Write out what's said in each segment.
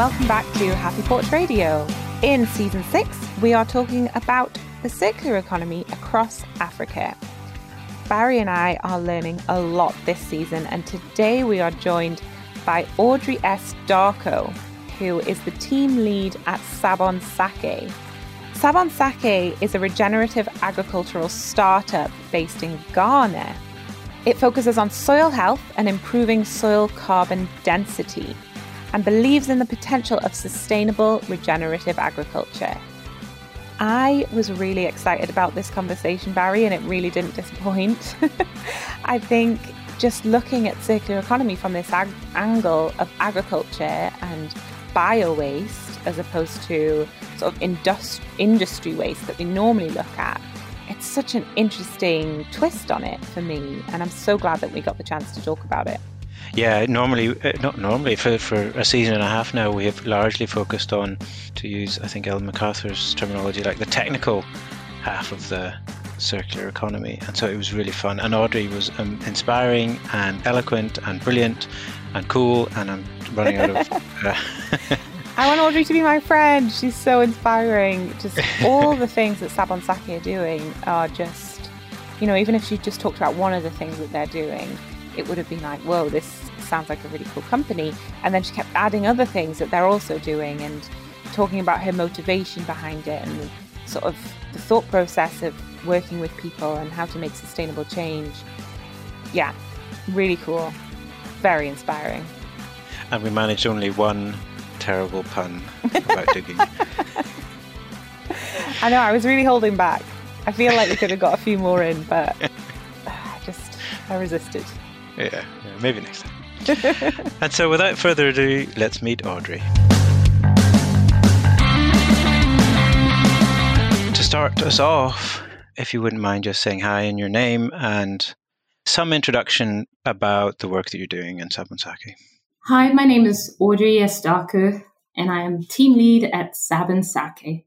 welcome back to Happy Porch Radio. In season six, we are talking about the circular economy across Africa. Barry and I are learning a lot this season, and today we are joined by Audrey S. Darko, who is the team lead at Sabon Sake. Sabon Sake is a regenerative agricultural startup based in Ghana. It focuses on soil health and improving soil carbon density and believes in the potential of sustainable regenerative agriculture. I was really excited about this conversation, Barry, and it really didn't disappoint. I think just looking at circular economy from this ag- angle of agriculture and bio waste as opposed to sort of industry waste that we normally look at, it's such an interesting twist on it for me. And I'm so glad that we got the chance to talk about it. Yeah, normally, uh, not normally, for, for a season and a half now, we have largely focused on, to use, I think, Ellen MacArthur's terminology, like the technical half of the circular economy. And so it was really fun. And Audrey was um, inspiring and eloquent and brilliant and cool. And I'm running out of. Uh, I want Audrey to be my friend. She's so inspiring. Just all the things that Sabon Sake are doing are just, you know, even if she just talked about one of the things that they're doing, it would have been like, whoa, this sounds like a really cool company. And then she kept adding other things that they're also doing and talking about her motivation behind it and sort of the thought process of working with people and how to make sustainable change. Yeah, really cool. Very inspiring. And we managed only one terrible pun about digging. I know, I was really holding back. I feel like we could have got a few more in, but I just, I resisted. Yeah, yeah maybe next time. and so, without further ado, let's meet Audrey. To start us off, if you wouldn't mind just saying hi and your name and some introduction about the work that you're doing in Sabon Hi, my name is Audrey S. Darko, and I am team lead at Sabon Sake.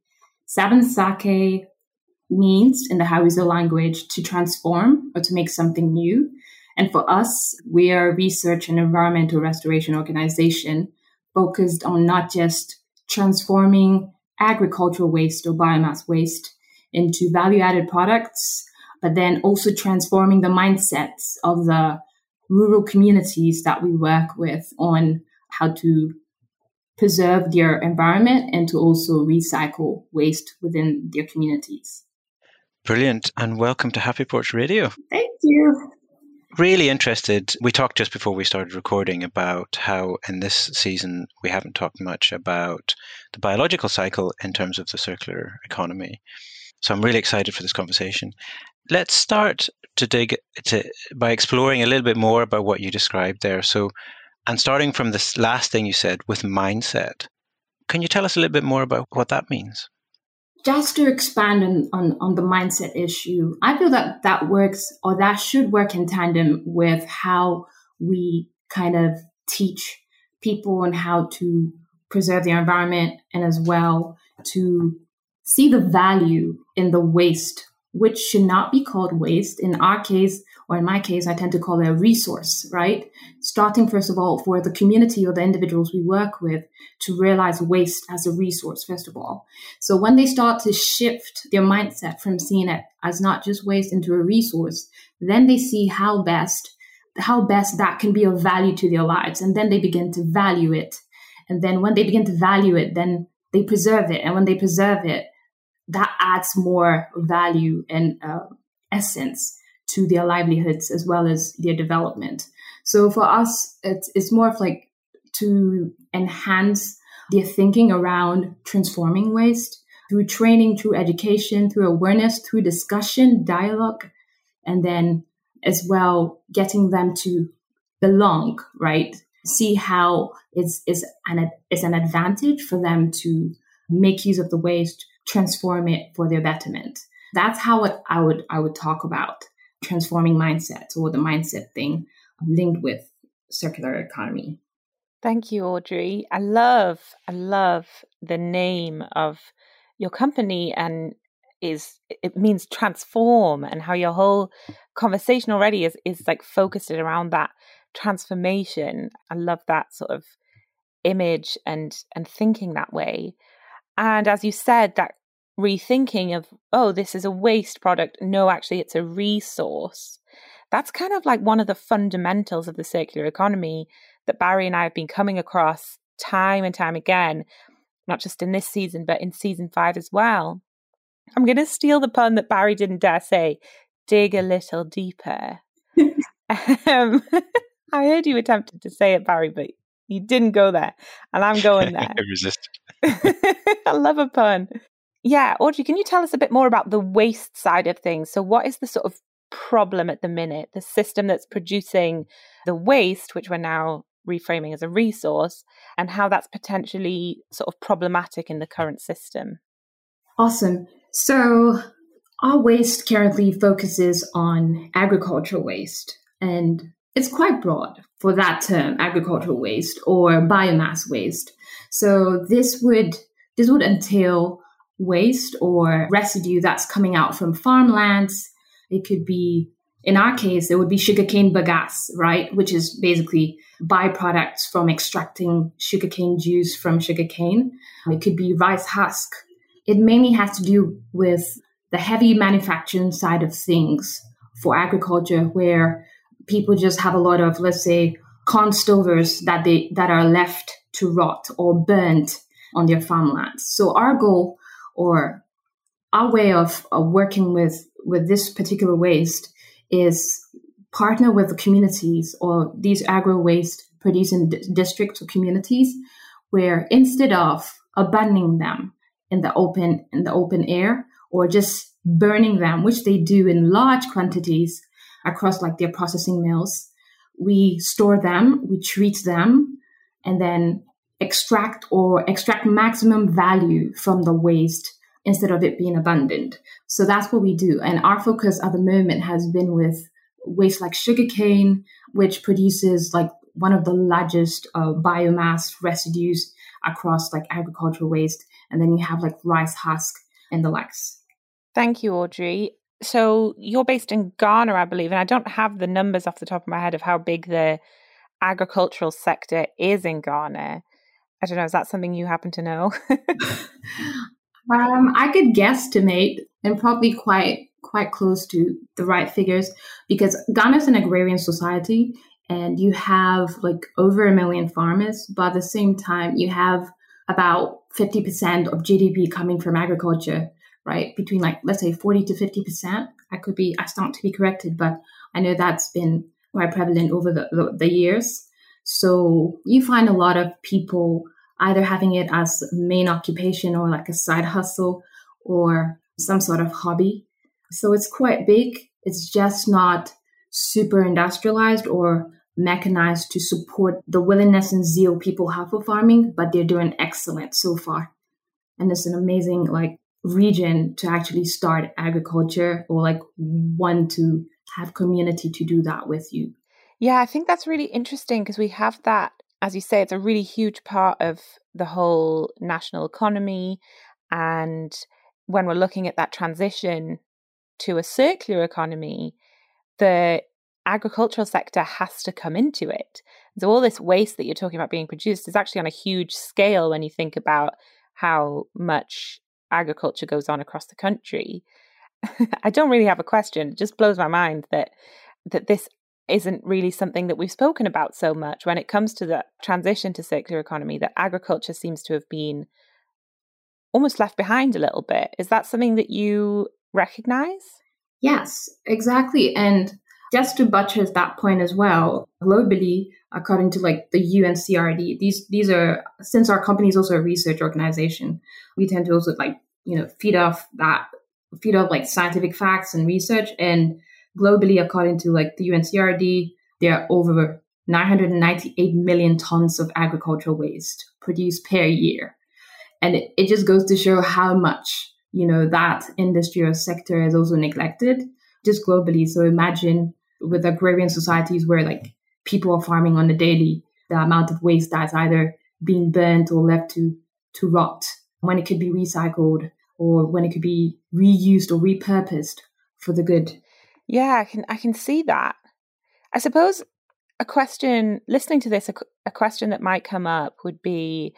Means, in the Hausa language, to transform or to make something new. And for us, we are a research and environmental restoration organization focused on not just transforming agricultural waste or biomass waste into value added products, but then also transforming the mindsets of the rural communities that we work with on how to preserve their environment and to also recycle waste within their communities. Brilliant. And welcome to Happy Porch Radio. Thank you really interested. We talked just before we started recording about how in this season we haven't talked much about the biological cycle in terms of the circular economy. So I'm really excited for this conversation. Let's start to dig to by exploring a little bit more about what you described there. So, and starting from this last thing you said with mindset, can you tell us a little bit more about what that means? Just to expand on, on, on the mindset issue, I feel that that works or that should work in tandem with how we kind of teach people on how to preserve their environment and as well to see the value in the waste, which should not be called waste. In our case, or in my case, I tend to call it a resource, right? Starting first of all for the community or the individuals we work with to realize waste as a resource, first of all. So when they start to shift their mindset from seeing it as not just waste into a resource, then they see how best how best that can be of value to their lives. And then they begin to value it. And then when they begin to value it, then they preserve it. And when they preserve it, that adds more value and uh, essence to their livelihoods as well as their development. So for us, it's, it's more of like to enhance their thinking around transforming waste through training, through education, through awareness, through discussion, dialogue, and then as well getting them to belong, right? See how it's, it's, an, it's an advantage for them to make use of the waste, transform it for their betterment. That's how it, I would I would talk about transforming mindsets or the mindset thing um, linked with circular economy. Thank you, Audrey. I love, I love the name of your company and is it means transform and how your whole conversation already is is like focused around that transformation. I love that sort of image and and thinking that way. And as you said, that rethinking of, oh, this is a waste product. No, actually, it's a resource. That's kind of like one of the fundamentals of the circular economy that Barry and I have been coming across time and time again, not just in this season, but in season five as well. I'm going to steal the pun that Barry didn't dare say dig a little deeper. um, I heard you attempted to say it, Barry, but you didn't go there. And I'm going there. I. I love a pun. Yeah, Audrey, can you tell us a bit more about the waste side of things? So, what is the sort of problem at the minute? The system that's producing the waste, which we're now reframing as a resource, and how that's potentially sort of problematic in the current system? Awesome. So, our waste currently focuses on agricultural waste, and it's quite broad for that term, agricultural waste or biomass waste. So, this would this would entail waste or residue that's coming out from farmlands. It could be, in our case, it would be sugarcane bagasse, right? Which is basically byproducts from extracting sugarcane juice from sugarcane. It could be rice husk. It mainly has to do with the heavy manufacturing side of things for agriculture, where people just have a lot of, let's say, corn stovers that they that are left to rot or burnt on their farmlands. So our goal or our way of, of working with with this particular waste is partner with the communities or these agro waste producing d- districts or communities where instead of abandoning them in the open in the open air or just burning them which they do in large quantities across like their processing mills we store them we treat them and then extract or extract maximum value from the waste instead of it being abundant. So that's what we do. And our focus at the moment has been with waste like sugarcane, which produces like one of the largest uh, biomass residues across like agricultural waste. And then you have like rice husk and the likes. Thank you, Audrey. So you're based in Ghana, I believe, and I don't have the numbers off the top of my head of how big the agricultural sector is in Ghana. I don't know. Is that something you happen to know? um, I could guesstimate and probably quite quite close to the right figures because Ghana is an agrarian society and you have like over a million farmers, but at the same time you have about 50% of GDP coming from agriculture, right? Between like let's say 40 to 50%. I could be I stand to be corrected, but I know that's been quite prevalent over the, the, the years. So you find a lot of people either having it as main occupation or like a side hustle or some sort of hobby. So it's quite big. It's just not super industrialized or mechanized to support the willingness and zeal people have for farming, but they're doing excellent so far. And it's an amazing like region to actually start agriculture or like want to have community to do that with you. Yeah, I think that's really interesting because we have that as you say, it's a really huge part of the whole national economy. And when we're looking at that transition to a circular economy, the agricultural sector has to come into it. So all this waste that you're talking about being produced is actually on a huge scale when you think about how much agriculture goes on across the country. I don't really have a question. It just blows my mind that that this isn't really something that we've spoken about so much when it comes to the transition to circular economy that agriculture seems to have been almost left behind a little bit. Is that something that you recognize? Yes exactly. And just to buttress that point as well globally according to like the uncrd these these are since our company is also a research organization we tend to also like you know feed off that feed off like scientific facts and research. And globally, according to like the UNCRD, there are over 998 million tons of agricultural waste produced per year. And it, it just goes to show how much, you know, that industry or sector is also neglected just globally. So imagine with agrarian societies where like people are farming on the daily, the amount of waste that's either being burnt or left to, to rot when it could be recycled or when it could be reused or repurposed for the good yeah, I can I can see that. I suppose a question, listening to this, a, a question that might come up would be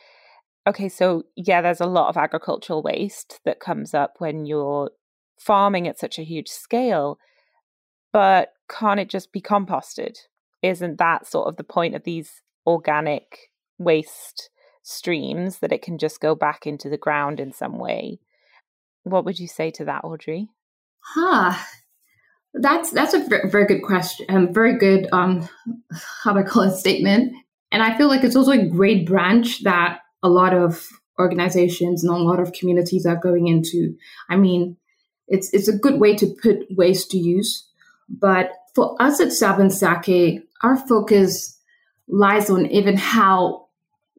okay, so yeah, there's a lot of agricultural waste that comes up when you're farming at such a huge scale, but can't it just be composted? Isn't that sort of the point of these organic waste streams that it can just go back into the ground in some way? What would you say to that, Audrey? Huh. That's that's a very good question. Um, very good um, how do I call it statement. And I feel like it's also a great branch that a lot of organizations and a lot of communities are going into. I mean, it's it's a good way to put waste to use. But for us at Sabon Sake, our focus lies on even how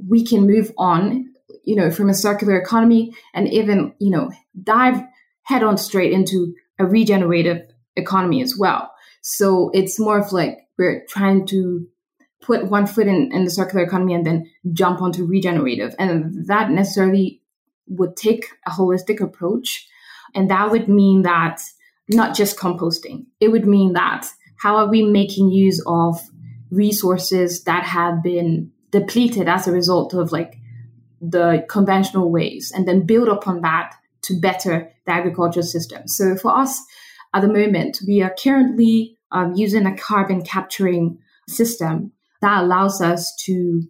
we can move on, you know, from a circular economy and even, you know, dive head on straight into a regenerative economy as well. So it's more of like we're trying to put one foot in, in the circular economy and then jump onto regenerative. And that necessarily would take a holistic approach. And that would mean that not just composting, it would mean that how are we making use of resources that have been depleted as a result of like the conventional ways and then build upon that to better the agricultural system. So for us, at the moment, we are currently um, using a carbon capturing system that allows us to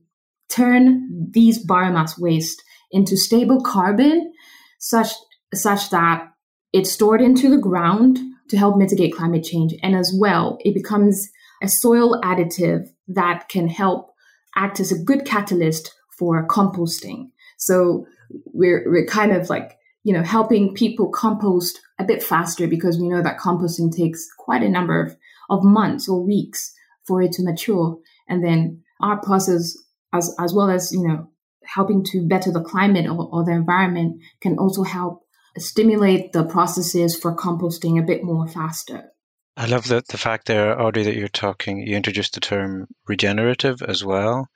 turn these biomass waste into stable carbon such such that it's stored into the ground to help mitigate climate change. And as well it becomes a soil additive that can help act as a good catalyst for composting. So we're we're kind of like you know helping people compost a bit faster because we know that composting takes quite a number of, of months or weeks for it to mature. And then our process, as, as well as, you know, helping to better the climate or, or the environment can also help stimulate the processes for composting a bit more faster. I love the, the fact there, Audrey, that you're talking, you introduced the term regenerative as well,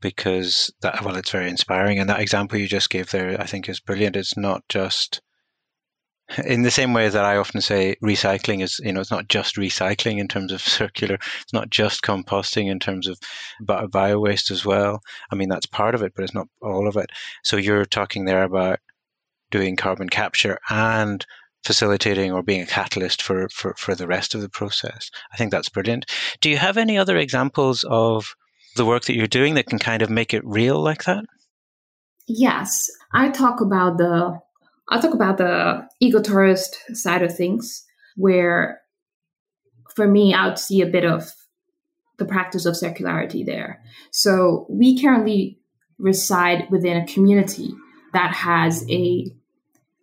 because that, well, it's very inspiring. And that example you just gave there, I think is brilliant. It's not just in the same way that I often say recycling is, you know, it's not just recycling in terms of circular, it's not just composting in terms of bio waste as well. I mean, that's part of it, but it's not all of it. So you're talking there about doing carbon capture and facilitating or being a catalyst for, for, for the rest of the process. I think that's brilliant. Do you have any other examples of the work that you're doing that can kind of make it real like that? Yes. I talk about the I'll talk about the ecotourist side of things, where for me, I would see a bit of the practice of circularity there. So we currently reside within a community that has a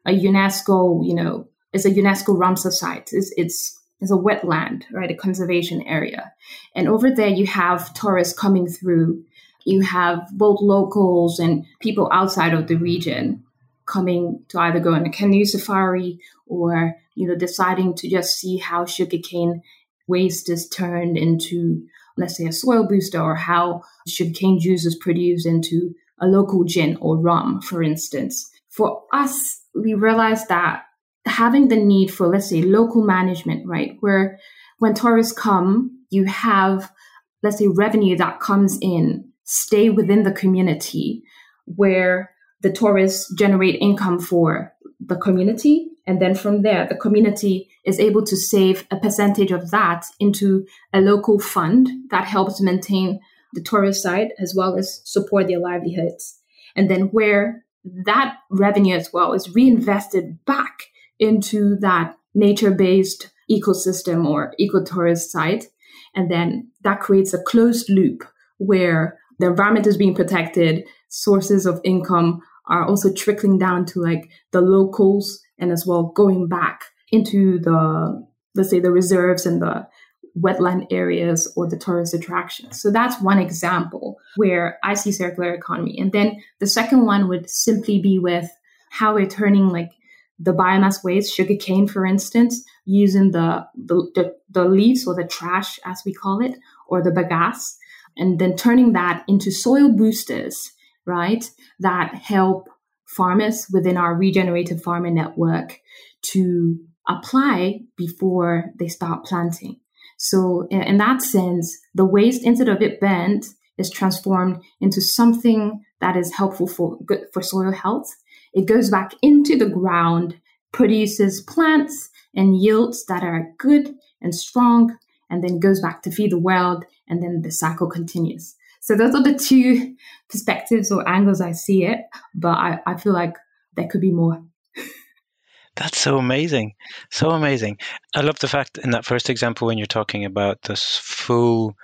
a UNESCO, you know, it's a UNESCO Ramsar site. It's, it's it's a wetland, right? A conservation area. And over there you have tourists coming through. You have both locals and people outside of the region coming to either go on a canoe safari or you know deciding to just see how sugarcane waste is turned into let's say a soil booster or how sugarcane juice is produced into a local gin or rum for instance for us we realized that having the need for let's say local management right where when tourists come you have let's say revenue that comes in stay within the community where the tourists generate income for the community. And then from there, the community is able to save a percentage of that into a local fund that helps maintain the tourist side as well as support their livelihoods. And then where that revenue as well is reinvested back into that nature based ecosystem or ecotourist site. And then that creates a closed loop where the environment is being protected, sources of income are also trickling down to like the locals and as well going back into the let's say the reserves and the wetland areas or the tourist attractions. So that's one example where I see circular economy. And then the second one would simply be with how we're turning like the biomass waste, sugarcane, for instance, using the, the, the, the leaves or the trash, as we call it, or the bagasse, and then turning that into soil boosters right? That help farmers within our regenerative farming network to apply before they start planting. So in, that sense, the waste instead of it bent, is transformed into something that is helpful for good for soil health. It goes back into the ground, produces plants and yields that are good and strong, and then goes back to feed the world, and then the cycle continues. So those are the two perspectives or angles I see it, but I, I feel like there could be more. That's so amazing. So amazing. I love the fact in that first example when you're talking about this full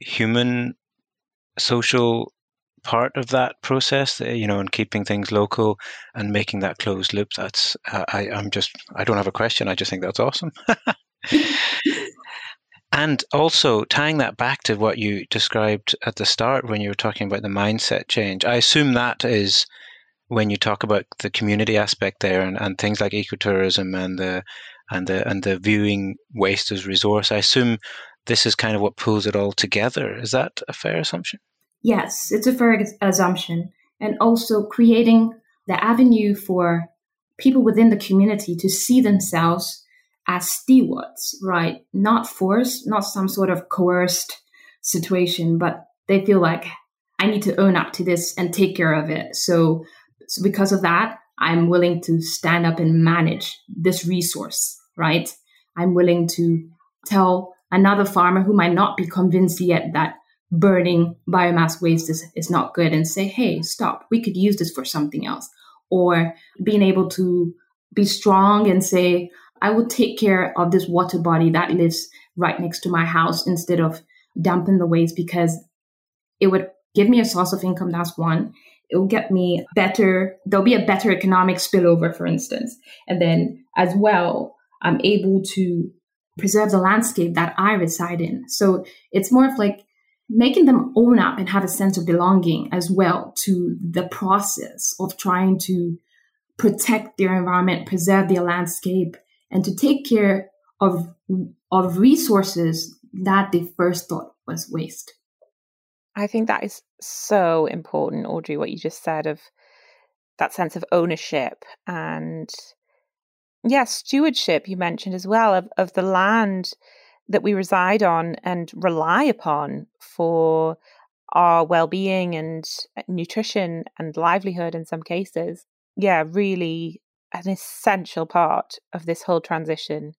human social part of that process, eh, you know, and keeping things local and making that closed loop. That's I, I'm just I don't have a question. I just think that's awesome. and also tying that back to what you described at the start when you were talking about the mindset change. I assume that is when you talk about the community aspect there and, and things like ecotourism and the and the and the viewing waste as resource. I assume this is kind of what pulls it all together. Is that a fair assumption? Yes, it's a fair assumption. And also creating the avenue for people within the community to see themselves as stewards, right? Not forced, not some sort of coerced situation, but they feel like I need to own up to this and take care of it. So, so because of that, I'm willing to stand up and manage this resource, right? I'm willing to tell another farmer who might not be convinced yet that burning biomass waste is, is not good and say, hey, stop, we could use this for something else. Or being able to be strong and say, I will take care of this water body that lives right next to my house instead of dumping the waste because it would give me a source of income. That's one. It will get me better. There'll be a better economic spillover, for instance. And then as well, I'm able to preserve the landscape that I reside in. So it's more of like making them own up and have a sense of belonging as well to the process of trying to protect their environment, preserve their landscape, and to take care of, of resources that they first thought was waste. I think that is so important, Audrey, what you just said of that sense of ownership and yeah, stewardship you mentioned as well of, of the land that we reside on and rely upon for our well-being and uh, nutrition and livelihood in some cases. Yeah really an essential part of this whole transition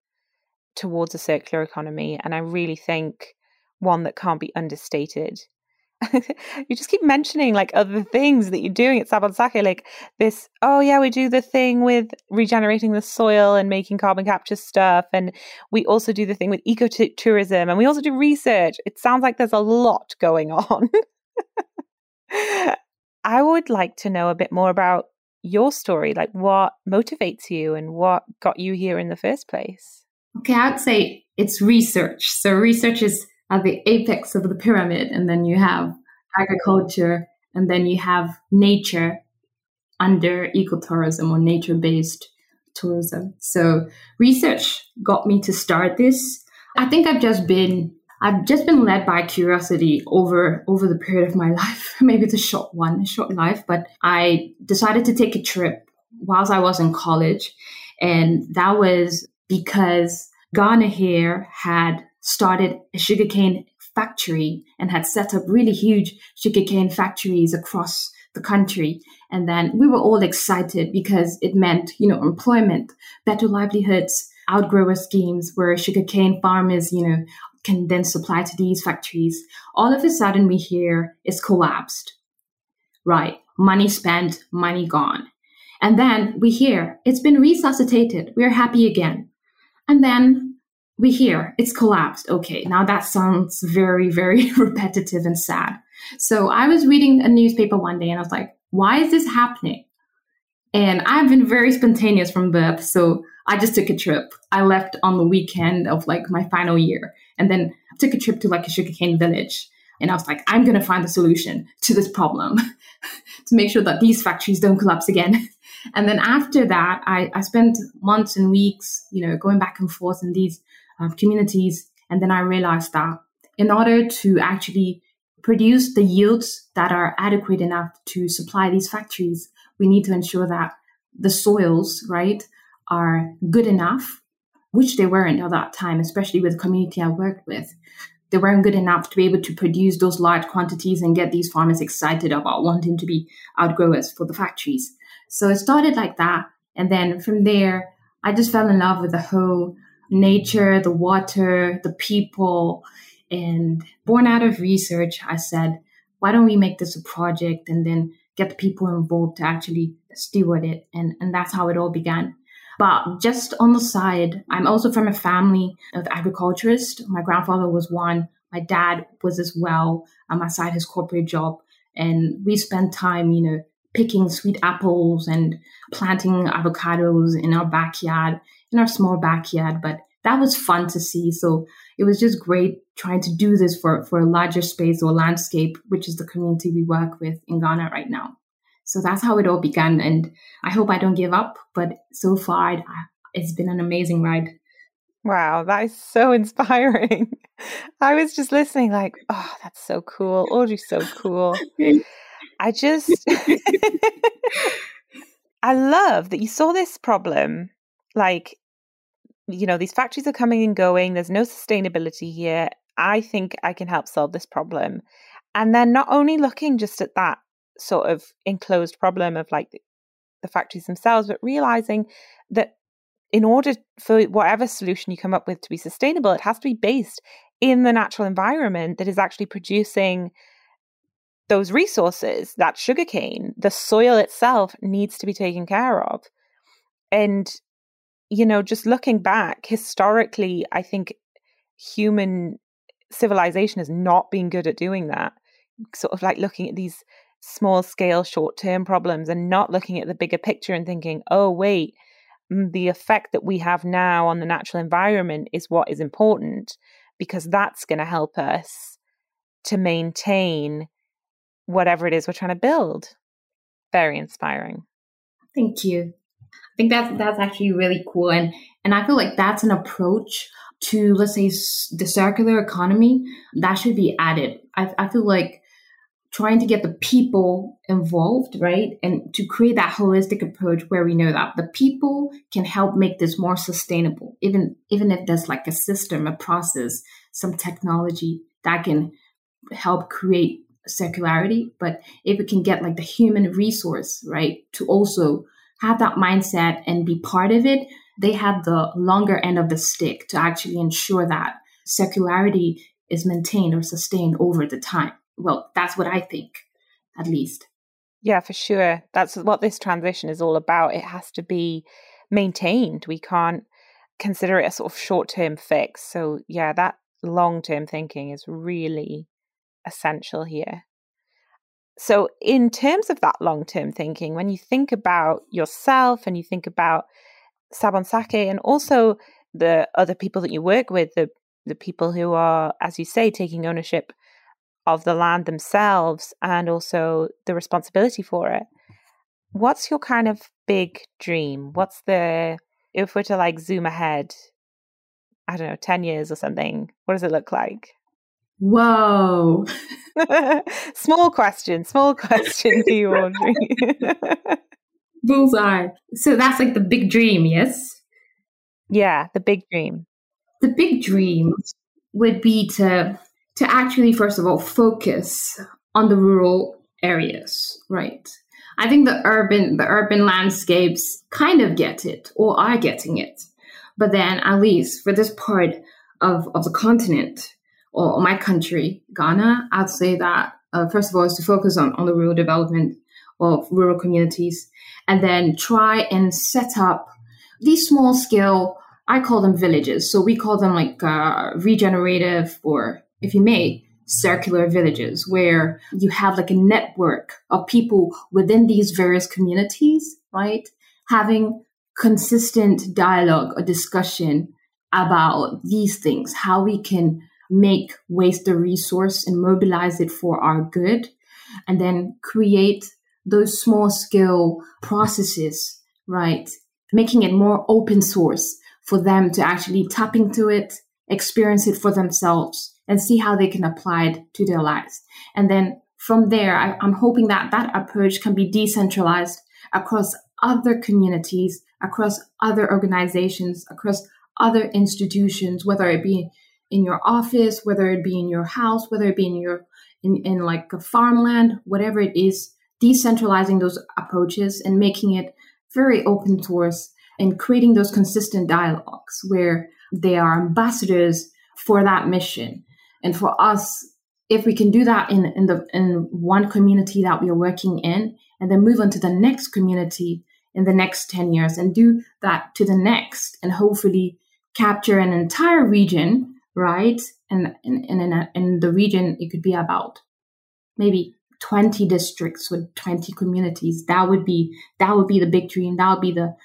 towards a circular economy and i really think one that can't be understated you just keep mentioning like other things that you're doing at Sabon Sake, like this, oh yeah, we do the thing with regenerating the soil and making carbon capture stuff. And we also do the thing with ecotourism and we also do research. It sounds like there's a lot going on. I would like to know a bit more about your story, like what motivates you and what got you here in the first place. Okay, I'd say it's research. So research is at the apex of the pyramid, and then you have agriculture, and then you have nature under ecotourism or nature based tourism. So research got me to start this. I think I've just been I've just been led by curiosity over over the period of my life. Maybe it's a short one, a short life, but I decided to take a trip whilst I was in college. And that was because Ghana here had started a sugarcane factory and had set up really huge sugarcane factories across the country. And then we were all excited because it meant, you know, employment, better livelihoods, outgrower schemes where sugarcane farmers, you know, can then supply to these factories. All of a sudden we hear it's collapsed. Right. Money spent, money gone. And then we hear it's been resuscitated. We're happy again. And then we hear it's collapsed. Okay, now that sounds very, very repetitive and sad. So I was reading a newspaper one day and I was like, why is this happening? And I've been very spontaneous from birth. So I just took a trip. I left on the weekend of like my final year and then took a trip to like a sugarcane village. And I was like, I'm going to find the solution to this problem to make sure that these factories don't collapse again. and then after that, I, I spent months and weeks, you know, going back and forth in these uh, communities. And then I realized that in order to actually produce the yields that are adequate enough to supply these factories, we need to ensure that the soils, right, are good enough which they weren't at that time, especially with the community I worked with. They weren't good enough to be able to produce those large quantities and get these farmers excited about wanting to be outgrowers for the factories. So it started like that. And then from there, I just fell in love with the whole nature, the water, the people. And born out of research, I said, why don't we make this a project and then get the people involved to actually steward it? And, and that's how it all began. But just on the side, I'm also from a family of agriculturists. My grandfather was one. My dad was as well. On my side, his corporate job. And we spent time, you know, picking sweet apples and planting avocados in our backyard, in our small backyard. But that was fun to see. So it was just great trying to do this for, for a larger space or landscape, which is the community we work with in Ghana right now. So that's how it all began. And I hope I don't give up, but so far it's been an amazing ride. Wow, that is so inspiring. I was just listening, like, oh, that's so cool. Audrey's so cool. I just, I love that you saw this problem. Like, you know, these factories are coming and going, there's no sustainability here. I think I can help solve this problem. And then not only looking just at that sort of enclosed problem of like the factories themselves, but realizing that in order for whatever solution you come up with to be sustainable, it has to be based in the natural environment that is actually producing those resources, that sugarcane, the soil itself needs to be taken care of. And, you know, just looking back historically, I think human civilization has not been good at doing that. Sort of like looking at these small scale, short term problems and not looking at the bigger picture and thinking, oh, wait, mm, the effect that we have now on the natural environment is what is important because that's going to help us to maintain whatever it is we're trying to build. Very inspiring. Thank you. I think that's that's actually really cool, and and I feel like that's an approach to let's say the circular economy that should be added. I, I feel like trying to get the people involved, right? And to create that holistic approach where we know that the people can help make this more sustainable, even, even if there's like a system, a process, some technology that can help create circularity. But if we can get like the human resource, right, to also have that mindset and be part of it, they have the longer end of the stick to actually ensure that circularity is maintained or sustained over the time well, that's what I think, at least. Yeah, for sure. That's what this transition is all about. It has to be maintained. We can't consider it a sort of short term fix. So, yeah, that long term thinking is really essential here. So, in terms of that long term thinking, when you think about yourself and you think about Sabon Sake and also the other people that you work with, the the people who are, as you say, taking ownership of the land themselves and also the responsibility for it. What's your kind of big dream? What's the, if we're to like zoom ahead, I don't know, 10 years or something, what does it look like? Whoa. small question, small question to you, Audrey. Bullseye. So that's like the big dream, yes? Yeah, the big dream. The big dream would be to to actually, first of all, focus on the rural areas, right? I think the urban the urban landscapes kind of get it or are getting it. But then at least for this part of, of the continent or my country, Ghana, I'd say that uh, first of all is to focus on, on the rural development of rural communities and then try and set up these small scale, I call them villages. So we call them like uh, regenerative or if you may, circular villages where you have like a network of people within these various communities, right? Having consistent dialogue or discussion about these things, how we can make waste a resource and mobilize it for our good, and then create those small scale processes, right? Making it more open source for them to actually tap into it, experience it for themselves, and see how they can apply it to their lives. And then from there, I, I'm hoping that that approach can be decentralized across other communities, across other organizations, across other institutions, whether it be in your office, whether it be in your house, whether it be in your in, in like a farmland, whatever it is, decentralizing those approaches and making it very open source and creating those consistent dialogues where they are ambassadors for that mission. And for us, if we can do that in, in the in one community that we are working in and then move on to the next community in the next 10 years and do that to the next and hopefully capture an entire region right? And, in, in the region it could be about maybe 20 districts with 20 communities. That would be that would be the big dream. That would be the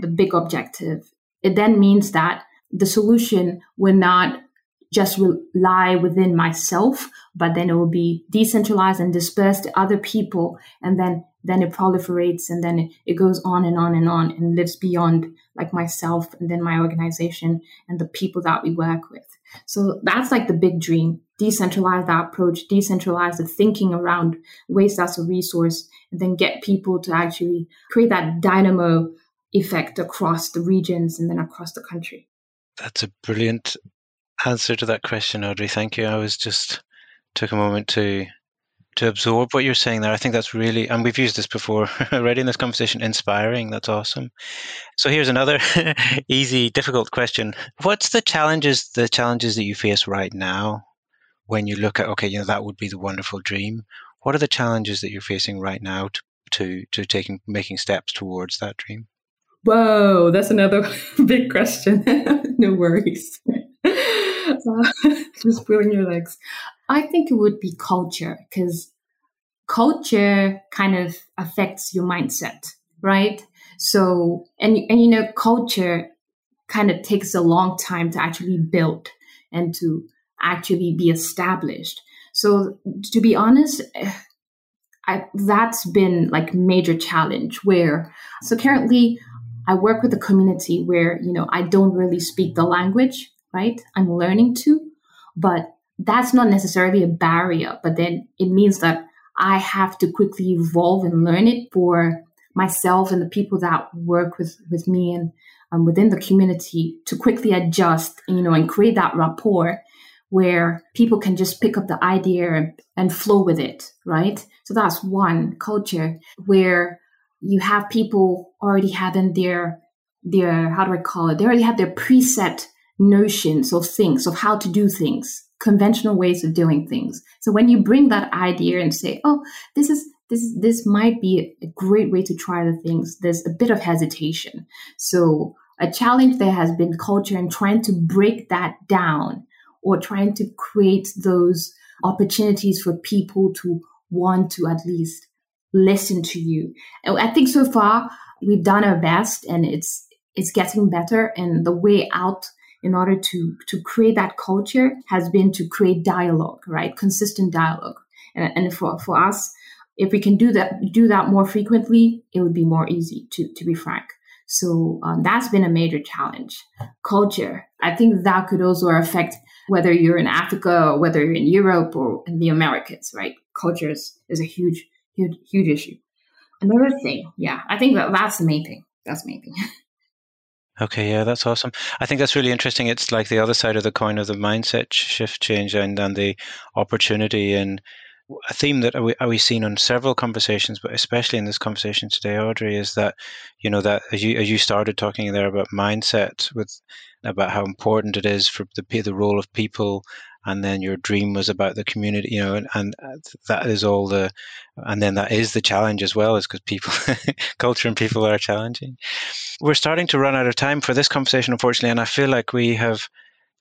the big objective. It then means that the solution will not just lie within myself but then it will be decentralized and dispersed to other people and then then it proliferates and then it goes on and on and on and lives beyond like myself and then my organization and the people that we work with so that's like the big dream decentralize that approach, decentralize the thinking around waste as a resource, and then get people to actually create that dynamo effect across the regions and then across the country. That's a brilliant answer to that question, Audrey. Thank you. I was just took a moment to to absorb what you're saying there. I think that's really, and we've used this before already in this conversation, inspiring. That's awesome. So here's another easy, difficult question. What's the challenges, the challenges that you face right now when you look at, okay, you know, that would be the wonderful dream. What are the challenges that you're facing right now to, to, to taking, making steps towards that dream? Whoa, that's another big question. no worries. Uh, just pulling your legs. I think it would be culture because culture kind of affects your mindset, right? So, and, and you know, culture kind of takes a long time to actually build and to actually be established. So, to be honest, I, that's been like major challenge where so currently I work with a community where you know I don't really speak the language right I'm learning to but that's not necessarily a barrier, but then it means that I have to quickly evolve and learn it for myself and the people that work with, with me and um, within the community to quickly adjust, you know, and create that rapport where people can just pick up the idea and, flow with it, right? So that's one culture where you have people already having their their how do I call it? They already have their preset notions of things of how to do things conventional ways of doing things. So when you bring that idea and say, "Oh, this is this this might be a great way to try the things," there's a bit of hesitation. So a challenge there has been culture and trying to break that down or trying to create those opportunities for people to want to at least listen to you. And I think so far we've done our best and it's it's getting better and the way out in order to to create that culture has been to create dialogue, right? Consistent dialogue. And, and for, for us, if we can do that do that more frequently, it would be more easy to to be frank. So um, that's been a major challenge. Culture. I think that could also affect whether you're in Africa or whether you're in Europe or in the Americas, right? Culture is, is a huge, huge, huge issue. Another thing, yeah, I think that that's the main thing. That's the main thing. Okay, yeah, that's awesome. I think that's really interesting. It's like the other side of the coin of the mindset shift change and, and the opportunity and a theme that we, we've seen on several conversations, but especially in this conversation today, Audrey, is that you know that as you as you started talking there about mindset, with about how important it is for the the role of people and then your dream was about the community you know and, and that is all the and then that is the challenge as well is because people culture and people are challenging we're starting to run out of time for this conversation unfortunately and i feel like we have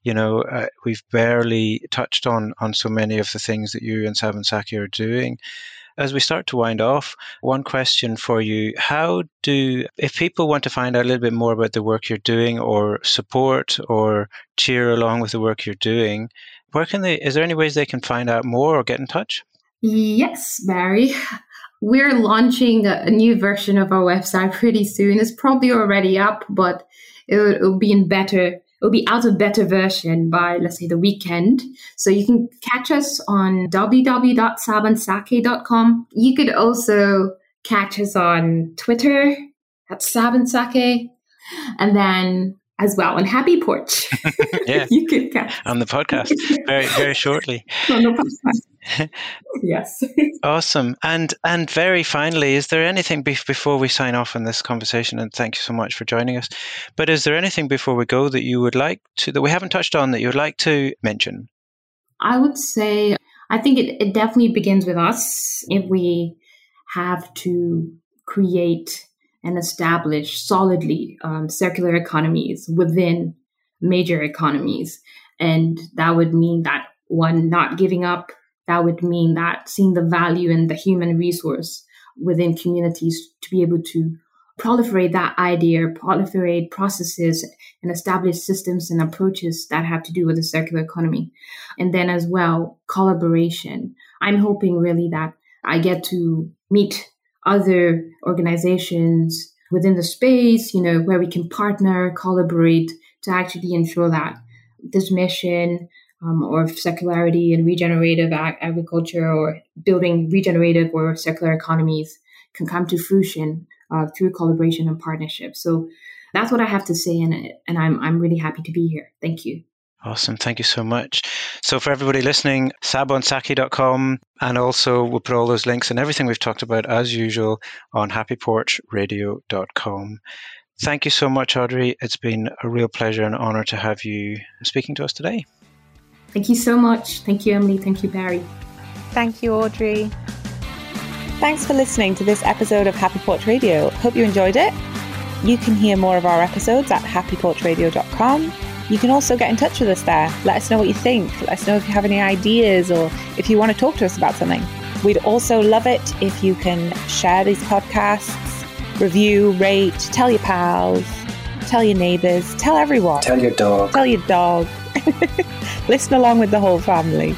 you know uh, we've barely touched on on so many of the things that you and Sabon Sake are doing as we start to wind off, one question for you. How do, if people want to find out a little bit more about the work you're doing or support or cheer along with the work you're doing, where can they, is there any ways they can find out more or get in touch? Yes, Barry. We're launching a new version of our website pretty soon. It's probably already up, but it'll, it'll be in better it'll be out of better version by let's say the weekend. So you can catch us on www.sabonsake.com. You could also catch us on Twitter at sabonsake. And then as well on Happy Porch. yeah, you can catch on the podcast very very shortly. on the podcast. yes. Awesome. And and very finally, is there anything be- before we sign off on this conversation? And thank you so much for joining us. But is there anything before we go that you would like to that we haven't touched on that you would like to mention? I would say I think it, it definitely begins with us if we have to create and establish solidly um, circular economies within major economies. And that would mean that one, not giving up. That would mean that seeing the value in the human resource within communities to be able to proliferate that idea, proliferate processes, and establish systems and approaches that have to do with the circular economy. And then as well, collaboration. I'm hoping really that I get to meet other organizations within the space, you know, where we can partner, collaborate to actually ensure that this mission um, or circularity and regenerative ag- agriculture or building regenerative or circular economies can come to fruition uh, through collaboration and partnership. So that's what I have to say, and and I'm I'm really happy to be here. Thank you. Awesome. Thank you so much. So, for everybody listening, sabonsake.com, and also we'll put all those links and everything we've talked about as usual on happyporchradio.com. Thank you so much, Audrey. It's been a real pleasure and honor to have you speaking to us today. Thank you so much. Thank you, Emily. Thank you, Barry. Thank you, Audrey. Thanks for listening to this episode of Happy Porch Radio. Hope you enjoyed it. You can hear more of our episodes at happyporchradio.com you can also get in touch with us there. Let us know what you think. Let us know if you have any ideas or if you want to talk to us about something. We'd also love it if you can share these podcasts, review, rate, tell your pals, tell your neighbors, tell everyone. Tell your dog. Tell your dog. Listen along with the whole family.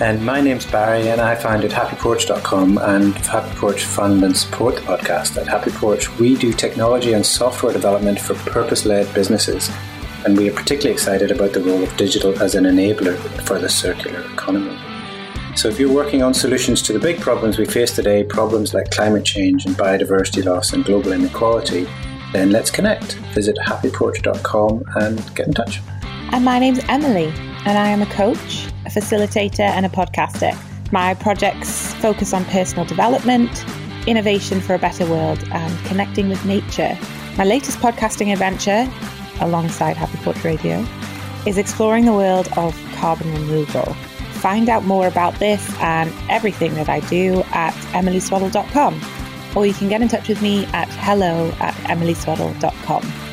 And my name's Barry, and I founded happyporch.com and Happy Porch fund and support the podcast. At Happy Porch, we do technology and software development for purpose led businesses and we are particularly excited about the role of digital as an enabler for the circular economy. So, if you're working on solutions to the big problems we face today, problems like climate change and biodiversity loss and global inequality, then let's connect. Visit happyporch.com and get in touch. And my name's Emily, and I am a coach, a facilitator, and a podcaster. My projects focus on personal development, innovation for a better world, and connecting with nature. My latest podcasting adventure alongside Happy Porch Radio, is exploring the world of carbon removal. Find out more about this and everything that I do at emilyswaddle.com, or you can get in touch with me at hello at emilyswaddle.com.